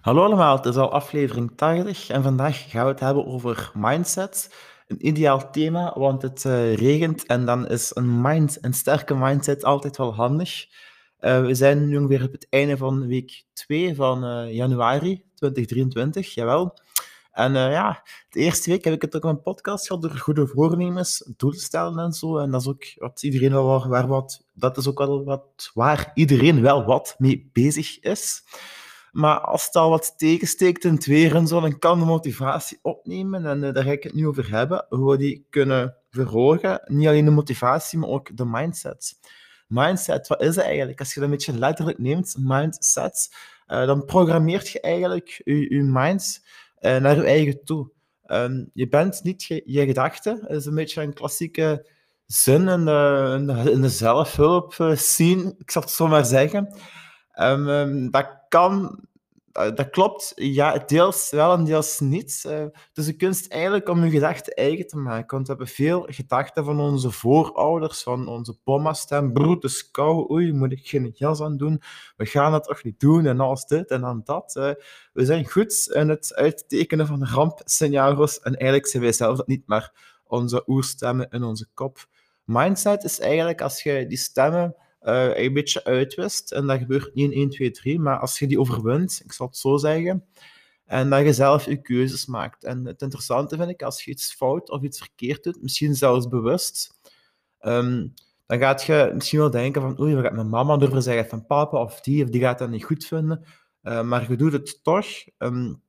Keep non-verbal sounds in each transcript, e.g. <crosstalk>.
Hallo allemaal, het is al aflevering 80 en vandaag gaan we het hebben over mindset. Een ideaal thema, want het uh, regent en dan is een, mind, een sterke mindset altijd wel handig. Uh, we zijn nu ongeveer op het einde van week 2 van uh, januari 2023, jawel. En ja, de eerste week heb ik het ook op een podcast gehad door goede voornemens, doelstellen en zo. En dat is ook wat iedereen wel waar wat, dat is ook wel wat waar iedereen wel wat mee bezig is. Maar als het al wat tegensteekt in het weer en zo, dan kan de motivatie opnemen. En uh, daar ga ik het nu over hebben. Hoe we die kunnen verhogen. Niet alleen de motivatie, maar ook de mindset. Mindset, wat is het eigenlijk? Als je dat een beetje letterlijk neemt, mindset, uh, dan programmeert je eigenlijk je, je mind uh, naar je eigen toe. Um, je bent niet je, je gedachten. Dat is een beetje een klassieke zin in de, in de, zelfhulp scene, ik zal het zo maar zeggen. Um, dat kan, eh, dat klopt, ja, deels wel en deels niet. Uh, dus de kunst eigenlijk om je gedachten eigen te maken. Want we hebben veel gedachten van onze voorouders, van onze pomma's stem. Broed, oei, moet ik geen jas aan doen? We gaan het toch niet doen en alles dit en dan dat. We zijn goed in het uittekenen van rampscenario's en eigenlijk zijn wij zelf dat niet, maar onze oerstemmen in onze kop. Mindset is eigenlijk als je die stemmen uh, een beetje uitwist. En dat gebeurt niet in 1, 2, 3, maar als je die overwint, ik zal het zo zeggen, en dat je zelf je keuzes maakt. En het interessante vind ik, als je iets fout of iets verkeerd doet, misschien zelfs bewust, um, dan gaat je misschien wel denken van oei, wat gaat mijn mama erover zeggen van papa of die, of die gaat dat niet goed vinden. Uh, maar je doet het toch. Um,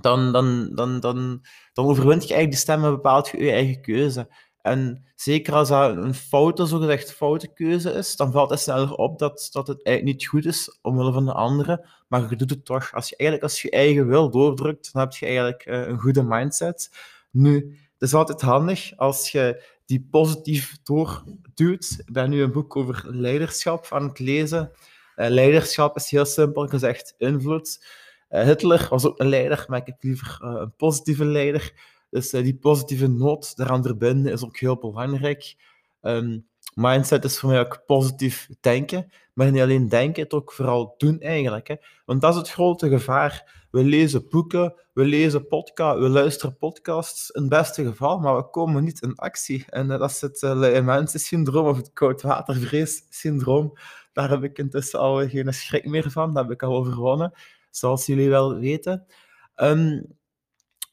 dan, dan, dan, dan, dan overwint je eigenlijk de stem en bepaalt je je eigen keuze. En zeker als dat een foute, zogezegd foute keuze is, dan valt het sneller op dat, dat het eigenlijk niet goed is omwille van de andere, maar je doet het toch. Als je eigenlijk als je eigen wil doordrukt, dan heb je eigenlijk uh, een goede mindset. Nu, het is altijd handig als je die positief doorduwt. Ik ben nu een boek over leiderschap aan het lezen. Uh, leiderschap is heel simpel gezegd invloed. Uh, Hitler was ook een leider, maar ik heb liever een positieve leider. Dus uh, die positieve noot daaraan verbinden is ook heel belangrijk. Um, mindset is voor mij ook positief denken. Maar niet alleen denken, het ook vooral doen eigenlijk. Hè. Want dat is het grote gevaar. We lezen boeken, we lezen podcasts, we luisteren podcasts in het beste geval, maar we komen niet in actie. En uh, dat is het uh, syndroom of het koudwatervrees-syndroom. Daar heb ik intussen al geen schrik meer van. Dat heb ik al overwonnen, zoals jullie wel weten. Um,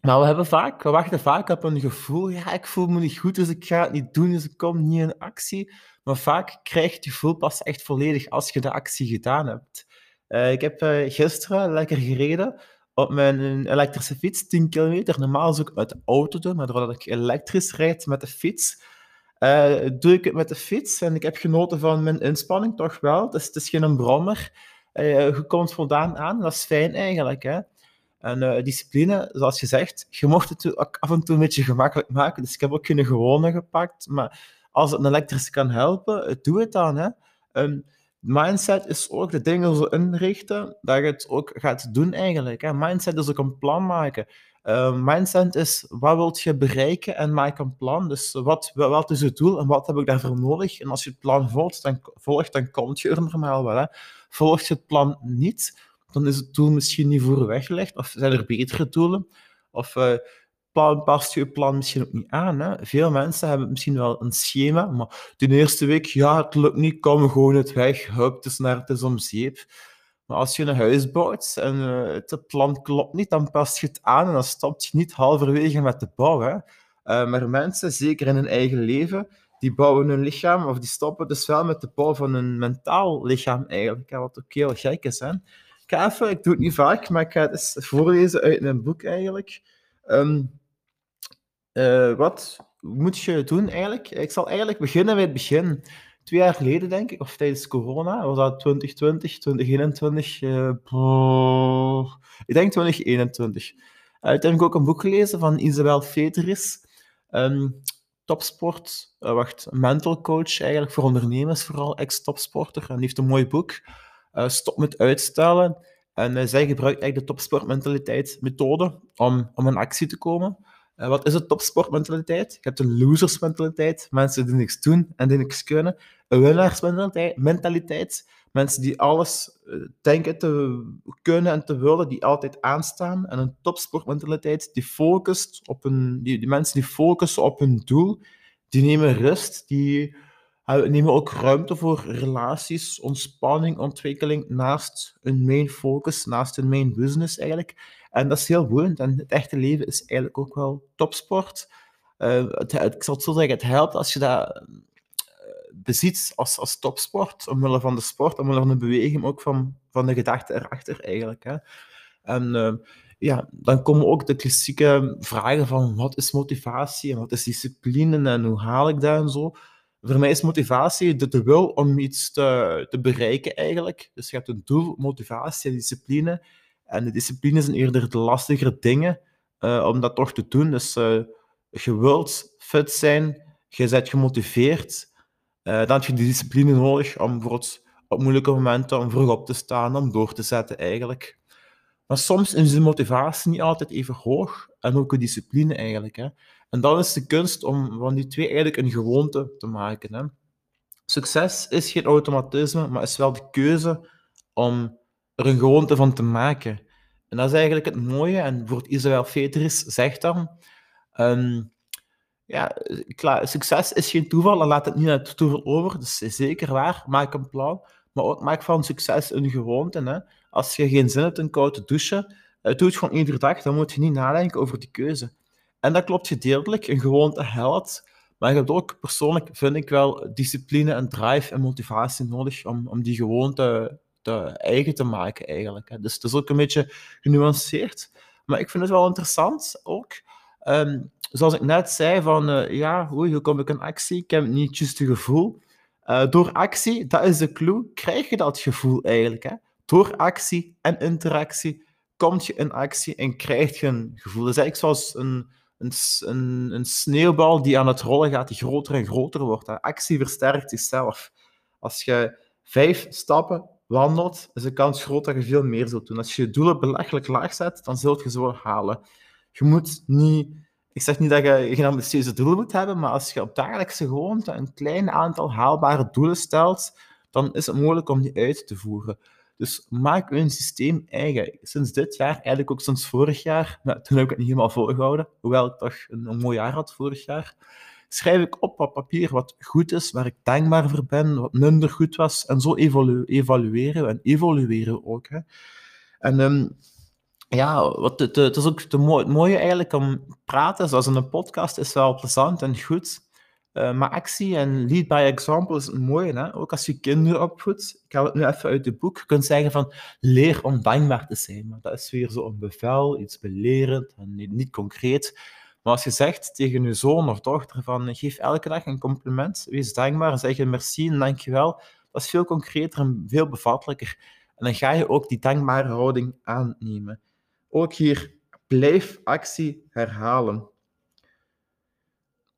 maar we, hebben vaak, we wachten vaak op een gevoel. Ja, ik voel me niet goed, dus ik ga het niet doen, dus ik kom niet in actie. Maar vaak krijgt je gevoel pas echt volledig als je de actie gedaan hebt. Uh, ik heb uh, gisteren lekker gereden op mijn elektrische fiets, 10 kilometer. Normaal zou ik met de auto doen, maar doordat ik elektrisch rijd met de fiets, uh, doe ik het met de fiets. En ik heb genoten van mijn inspanning, toch wel. Het is geen brommer. je komt voldaan aan, dat is fijn eigenlijk. Hè? En uh, discipline, zoals je zegt, je mocht het ook af en toe een beetje gemakkelijk maken. Dus ik heb ook geen gewone gepakt. Maar als het een elektrische kan helpen, doe het dan. Hè. Um, mindset is ook de dingen zo inrichten dat je het ook gaat doen eigenlijk. Hè. Mindset is ook een plan maken. Uh, mindset is wat wilt je bereiken en maak een plan. Dus wat, wat is het doel en wat heb ik daarvoor nodig? En als je het plan volgt, dan, volgt, dan komt je er normaal wel. Hè. Volg je het plan niet, dan is het doel misschien niet voor weggelegd. Of zijn er betere doelen? Of uh, past je plan misschien ook niet aan. Hè? Veel mensen hebben misschien wel een schema, maar de eerste week, ja, het lukt niet, kom gewoon het weg, hup, het is naar het is om zeep. Maar als je een huis bouwt en uh, het plan klopt niet, dan past je het aan en dan stopt je niet halverwege met de bouw. Hè? Uh, maar mensen, zeker in hun eigen leven, die bouwen hun lichaam, of die stoppen dus wel met de bouw van hun mentaal lichaam eigenlijk, wat ook heel gek is. Hè? Ik ga ik doe het niet vaak, maar ik ga het eens voorlezen uit mijn boek eigenlijk. Um, uh, wat moet je doen eigenlijk? Ik zal eigenlijk beginnen bij het begin. Twee jaar geleden, denk ik, of tijdens corona, was dat 2020, 2021? Uh, ik denk 2021. Uh, toen heb ik ook een boek gelezen van Isabel Federis. Um, topsport, uh, wacht, mental coach eigenlijk voor ondernemers, vooral ex-topsporter. En die heeft een mooi boek. Uh, stop met uitstellen. En uh, zij gebruikt eigenlijk de topsportmentaliteitsmethode om, om in actie te komen. Uh, wat is het topsportmentaliteit? Je hebt een losersmentaliteit, mensen die niks doen en die niks kunnen. Een winnaarsmentaliteit, mentaliteit, Mensen die alles eh, denken te kunnen en te willen, die altijd aanstaan. En een topsportmentaliteit die focust op een, die, die mensen die focussen op hun doel, die nemen rust, die uh, nemen ook ruimte voor relaties, ontspanning, ontwikkeling naast hun main focus, naast hun main business eigenlijk. En dat is heel boeiend. En het echte leven is eigenlijk ook wel topsport. Uh, het, ik zal het zo zeggen, het helpt als je dat beziet als, als topsport, omwille van de sport, omwille van de beweging, ook van, van de gedachte erachter eigenlijk. Hè. En uh, ja, dan komen ook de klassieke vragen van wat is motivatie en wat is discipline en hoe haal ik dat en zo. Voor mij is motivatie de, de wil om iets te, te bereiken eigenlijk. Dus je hebt een doel, motivatie en discipline. En de discipline zijn eerder de lastigere dingen uh, om dat toch te doen. Dus uh, je wilt fit zijn, je bent gemotiveerd, uh, dan heb je die discipline nodig om bijvoorbeeld op moeilijke momenten om vroeg op te staan, om door te zetten eigenlijk. Maar soms is de motivatie niet altijd even hoog en ook de discipline eigenlijk. Hè. En dan is de kunst om van die twee eigenlijk een gewoonte te maken. Hè. Succes is geen automatisme, maar is wel de keuze om er een gewoonte van te maken. En dat is eigenlijk het mooie. En voor Isabel Federis zegt dan... Um, ja, klaar, succes is geen toeval en laat het niet naar het toeval over. Dat is zeker waar. Maak een plan. Maar ook maak van succes een gewoonte. Hè. Als je geen zin hebt in koud te douchen, eh, doe het gewoon iedere dag. Dan moet je niet nadenken over die keuze. En dat klopt gedeeltelijk. Een gewoonte helpt. Maar je hebt ook persoonlijk, vind ik wel, discipline en drive en motivatie nodig om, om die gewoonte te eigen te maken eigenlijk. Dus het is ook een beetje genuanceerd. Maar ik vind het wel interessant ook. Ehm, zoals ik net zei, van uh, ja, hoe kom ik in actie? Ik heb niet juist het gevoel. Uh, door actie, dat is de clue, krijg je dat gevoel eigenlijk. Hè? Door actie en interactie kom je in actie en krijg je een gevoel. Dat is eigenlijk zoals een, een, een, sneeuwbal die aan het rollen gaat, die groter en groter wordt. Actie versterkt zichzelf. Als je vijf stappen wandelt, is de kans groot dat je veel meer zult doen. Als je je doelen belachelijk laag zet, dan zult je ze wel halen. Je moet niet ik zeg niet dat je geen ambitieuze doelen moet hebben, maar als je op dagelijkse gewoonte een klein aantal haalbare doelen stelt, dan is het mogelijk om die uit te voeren. Dus maak een systeem eigen. Sinds dit jaar, eigenlijk ook sinds vorig jaar, <laughs> nou, toen heb ik het niet helemaal volgehouden, hoewel ik toch een, mooi jaar had vorig jaar, schrijf ik op op papier wat goed is, waar ik dankbaar voor ben, wat minder goed was, en zo evalu evalueren we en evolueren ook. Hè. En um, ja, wat het, het is ook het mooie eigenlijk om praten, zoals in een podcast, is wel plezant en goed. Uh, maar actie en lead by example is het mooie. Hè? Ook als je kinderen opvoedt. Ik haal het nu even uit het boek. Je kunt zeggen van leer om dankbaar te zijn. Dat is weer zo'n bevel, iets belerend en niet, niet, concreet. Maar als je zegt tegen je zoon of dochter van geef elke dag een compliment, wees dankbaar, zeg je merci en dankjewel. Dat is veel concreter en veel bevattelijker. En dan ga je ook die dankbare houding aannemen. Ook hier, blijf actie herhalen.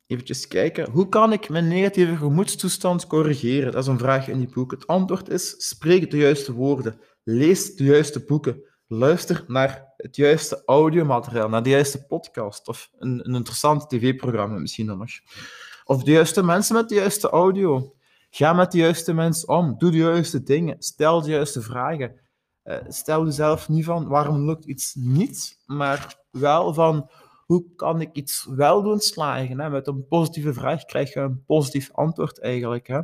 Even kijken. Hoe kan ik mijn negatieve gemoedstoestand corrigeren? Dat is een vraag in die boek. Het antwoord is: spreek de juiste woorden. Lees de juiste boeken. Luister naar het juiste audiomateriaal, naar de juiste podcast of een, een interessant tv-programma misschien dan nog. Of de juiste mensen met de juiste audio. Ga met de juiste mensen om. Doe de juiste dingen. Stel de juiste vragen. Uh, stel jezelf niet van waarom lukt iets niet, maar wel van hoe kan ik iets wel doen slagen. Hè? Met een positieve vraag krijg je een positief antwoord eigenlijk. Hè?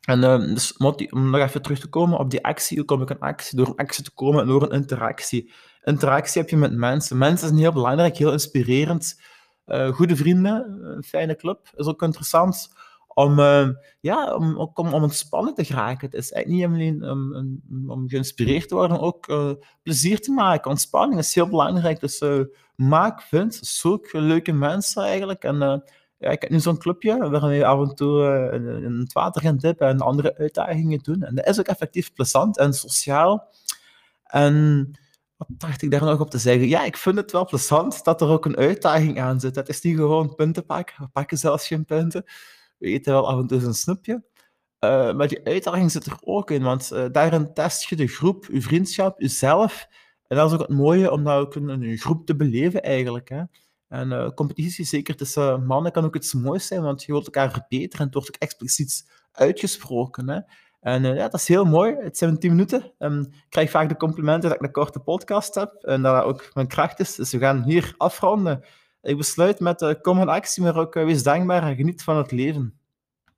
En uh, dus om nog even terug te komen op die actie, hoe kom ik in actie? Door een actie te komen en door een interactie. Interactie heb je met mensen. Mensen zijn heel belangrijk, heel inspirerend. Uh, goede vrienden, een fijne club, is ook interessant om, uh, ja, om, om, om ontspannen te geraken. Het is eigenlijk niet alleen um, om geïnspireerd te worden, ook uh, plezier te maken. Ontspanning is heel belangrijk. Dus uh, maak, vind, zoek leuke mensen eigenlijk. En ja, ik heb nu zo'n clubje waar we af en toe in het water gaan dippen en andere uitdagingen doen. En dat is ook effectief plezant en sociaal. En wat dacht ik daar nog op te zeggen? Ja, ik vind het wel plezant dat er ook een uitdaging aan zit. Het is niet gewoon punten pakken. We pakken zelfs geen punten we eten wel af en toe een snoepje. Eh, maar die uitdaging zit er ook in, want eh, daarin test je de groep, je vriendschap, jezelf. En dat is ook het mooie om dat ook een groep te beleven eigenlijk. Hè. En eh, competitie, zeker tussen mannen, kan ook iets moois zijn, want je wilt elkaar verbeteren en het wordt ook expliciet uitgesproken. Hè. En ja, dat is heel mooi. Het zijn 10 minuten. Ehm, ik krijg vaak de complimenten dat ik een korte podcast heb en dat dat ook mijn kracht is. Dus we gaan hier afronden. Ik besluit met eh, Kom een actie, maar ook eh, wees dankbaar en geniet van het leven.